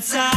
Time.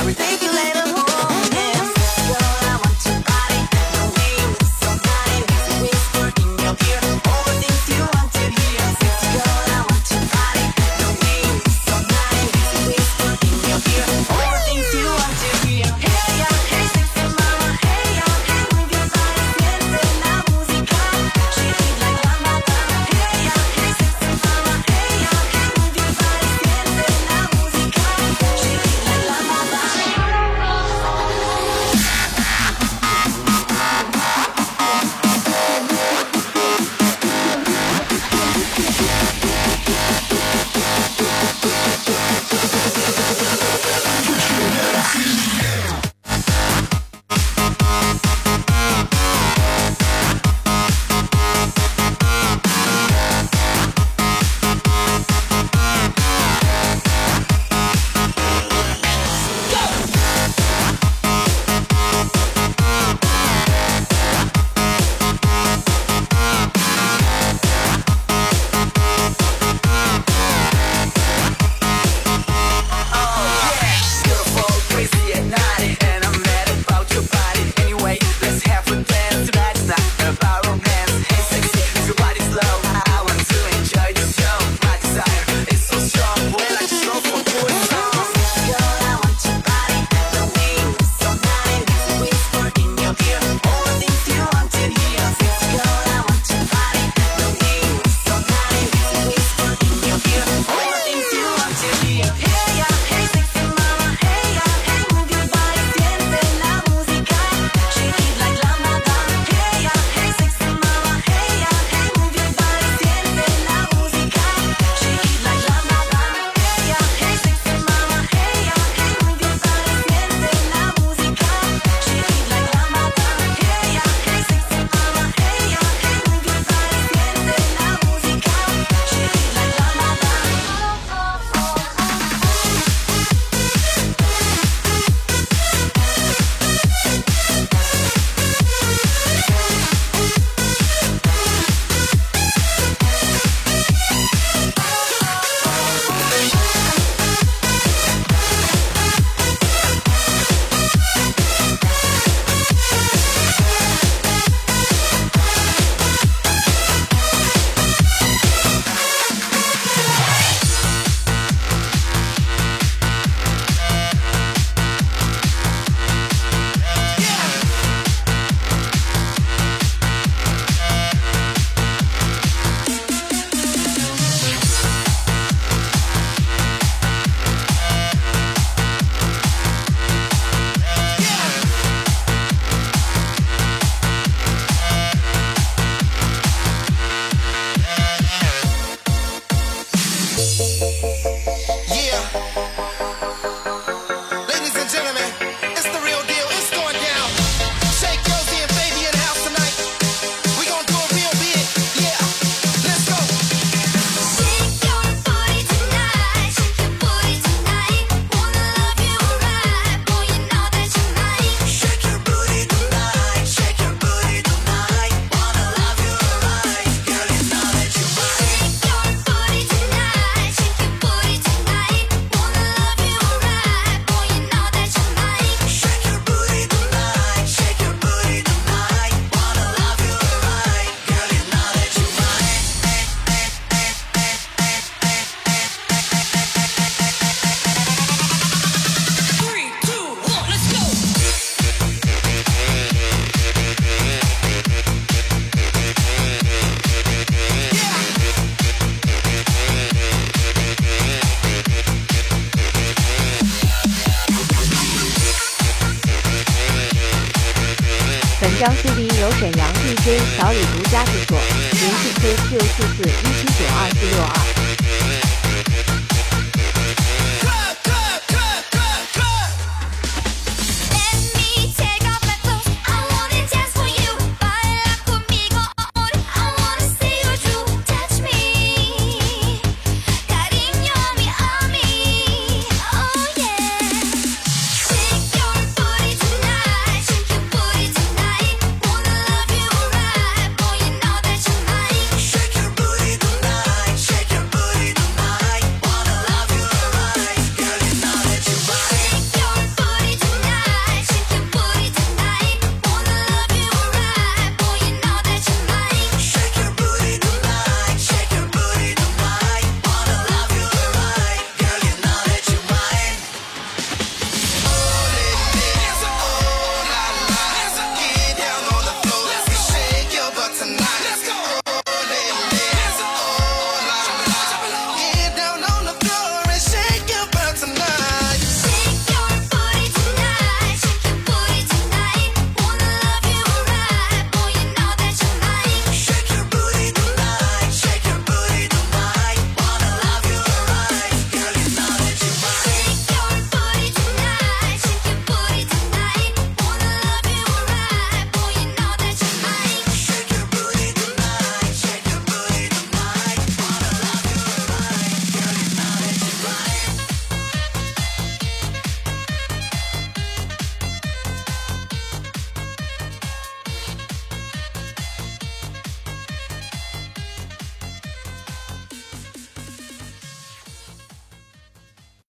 I've thinking.